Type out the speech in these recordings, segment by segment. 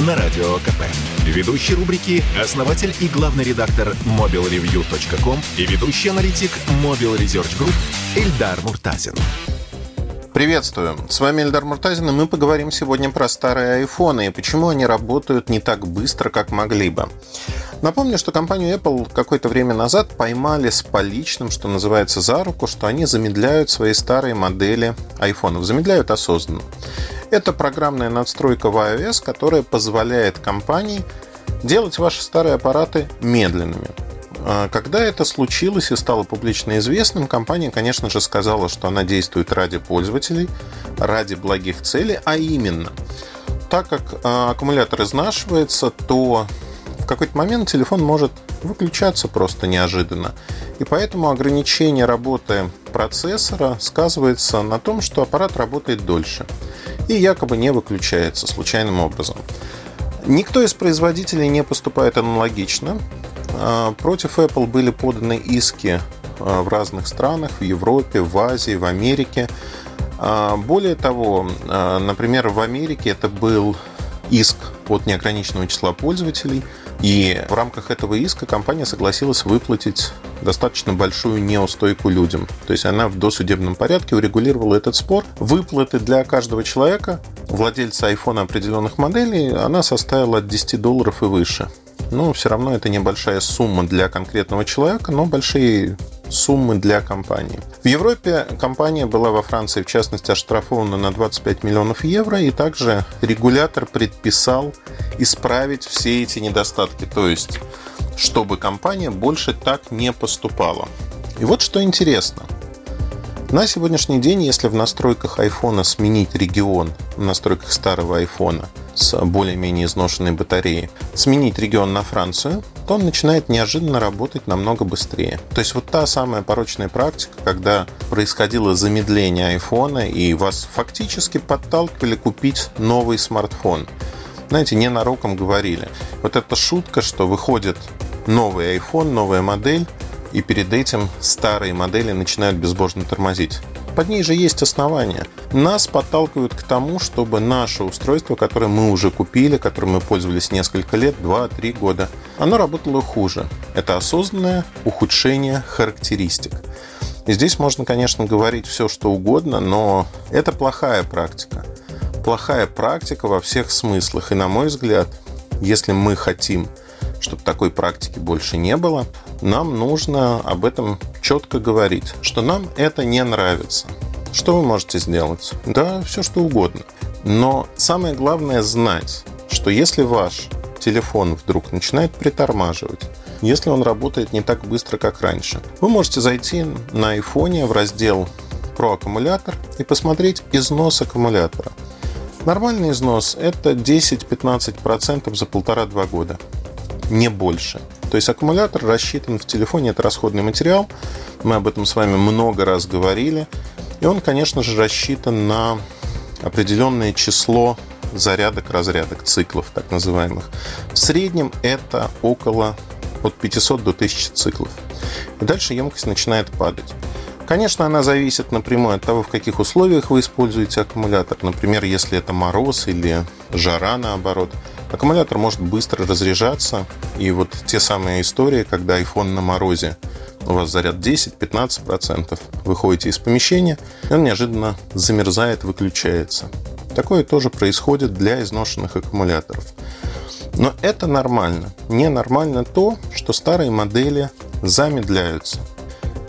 На Радио КП. Ведущий рубрики – основатель и главный редактор mobilreview.com и ведущий аналитик Mobile Research Group Эльдар Муртазин. Приветствую! С вами Эльдар Муртазин, и мы поговорим сегодня про старые айфоны и почему они работают не так быстро, как могли бы. Напомню, что компанию Apple какое-то время назад поймали с поличным, что называется, за руку, что они замедляют свои старые модели айфонов. Замедляют осознанно. Это программная надстройка в iOS, которая позволяет компании делать ваши старые аппараты медленными. А, когда это случилось и стало публично известным, компания, конечно же, сказала, что она действует ради пользователей, ради благих целей, а именно, так как а, аккумулятор изнашивается, то в какой-то момент телефон может выключаться просто неожиданно. И поэтому ограничение работы процессора сказывается на том, что аппарат работает дольше и якобы не выключается случайным образом. Никто из производителей не поступает аналогично. А, против Apple были поданы иски а, в разных странах, в Европе, в Азии, в Америке. А, более того, например, в Америке это был иск от неограниченного числа пользователей, и в рамках этого иска компания согласилась выплатить достаточно большую неустойку людям. То есть она в досудебном порядке урегулировала этот спор. Выплаты для каждого человека, владельца айфона определенных моделей, она составила от 10 долларов и выше. Но все равно это небольшая сумма для конкретного человека, но большие суммы для компании. В Европе компания была во Франции, в частности, оштрафована на 25 миллионов евро, и также регулятор предписал исправить все эти недостатки, то есть чтобы компания больше так не поступала. И вот что интересно. На сегодняшний день, если в настройках iPhone сменить регион, в настройках старого iPhone с более-менее изношенной батареей, сменить регион на Францию, то он начинает неожиданно работать намного быстрее. То есть вот та самая порочная практика, когда происходило замедление айфона и вас фактически подталкивали купить новый смартфон. Знаете, ненароком говорили. Вот эта шутка, что выходит новый iPhone, новая модель, и перед этим старые модели начинают безбожно тормозить. Под ней же есть основания. Нас подталкивают к тому, чтобы наше устройство, которое мы уже купили, которым мы пользовались несколько лет, 2-3 года, оно работало хуже. Это осознанное ухудшение характеристик. И здесь можно, конечно, говорить все, что угодно, но это плохая практика. Плохая практика во всех смыслах. И, на мой взгляд, если мы хотим чтобы такой практики больше не было, нам нужно об этом четко говорить, что нам это не нравится. Что вы можете сделать? Да, все что угодно. Но самое главное знать, что если ваш телефон вдруг начинает притормаживать, если он работает не так быстро, как раньше, вы можете зайти на айфоне в раздел про аккумулятор и посмотреть износ аккумулятора. Нормальный износ – это 10-15% за полтора-два года не больше. То есть аккумулятор рассчитан в телефоне, это расходный материал. Мы об этом с вами много раз говорили. И он, конечно же, рассчитан на определенное число зарядок, разрядок, циклов так называемых. В среднем это около от 500 до 1000 циклов. И дальше емкость начинает падать. Конечно, она зависит напрямую от того, в каких условиях вы используете аккумулятор. Например, если это мороз или жара наоборот – Аккумулятор может быстро разряжаться, и вот те самые истории, когда iPhone на морозе, у вас заряд 10-15%, выходите из помещения, и он неожиданно замерзает, выключается. Такое тоже происходит для изношенных аккумуляторов. Но это нормально. Ненормально то, что старые модели замедляются.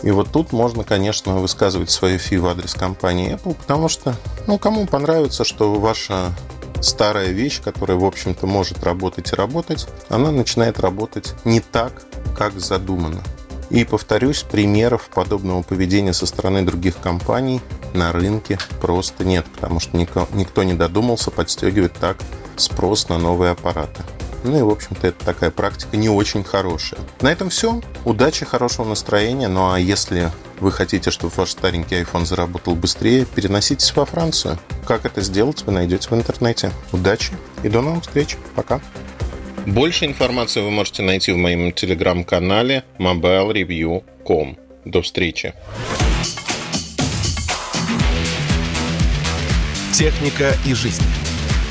И вот тут можно, конечно, высказывать свою фи в адрес компании Apple, потому что, ну, кому понравится, что ваша старая вещь, которая, в общем-то, может работать и работать, она начинает работать не так, как задумано. И, повторюсь, примеров подобного поведения со стороны других компаний на рынке просто нет, потому что никто, не додумался подстегивать так спрос на новые аппараты. Ну и, в общем-то, это такая практика не очень хорошая. На этом все. Удачи, хорошего настроения. Ну а если вы хотите, чтобы ваш старенький iPhone заработал быстрее, переноситесь во Францию. Как это сделать, вы найдете в интернете. Удачи и до новых встреч. Пока. Больше информации вы можете найти в моем телеграм-канале mobilereview.com. До встречи. Техника и жизнь.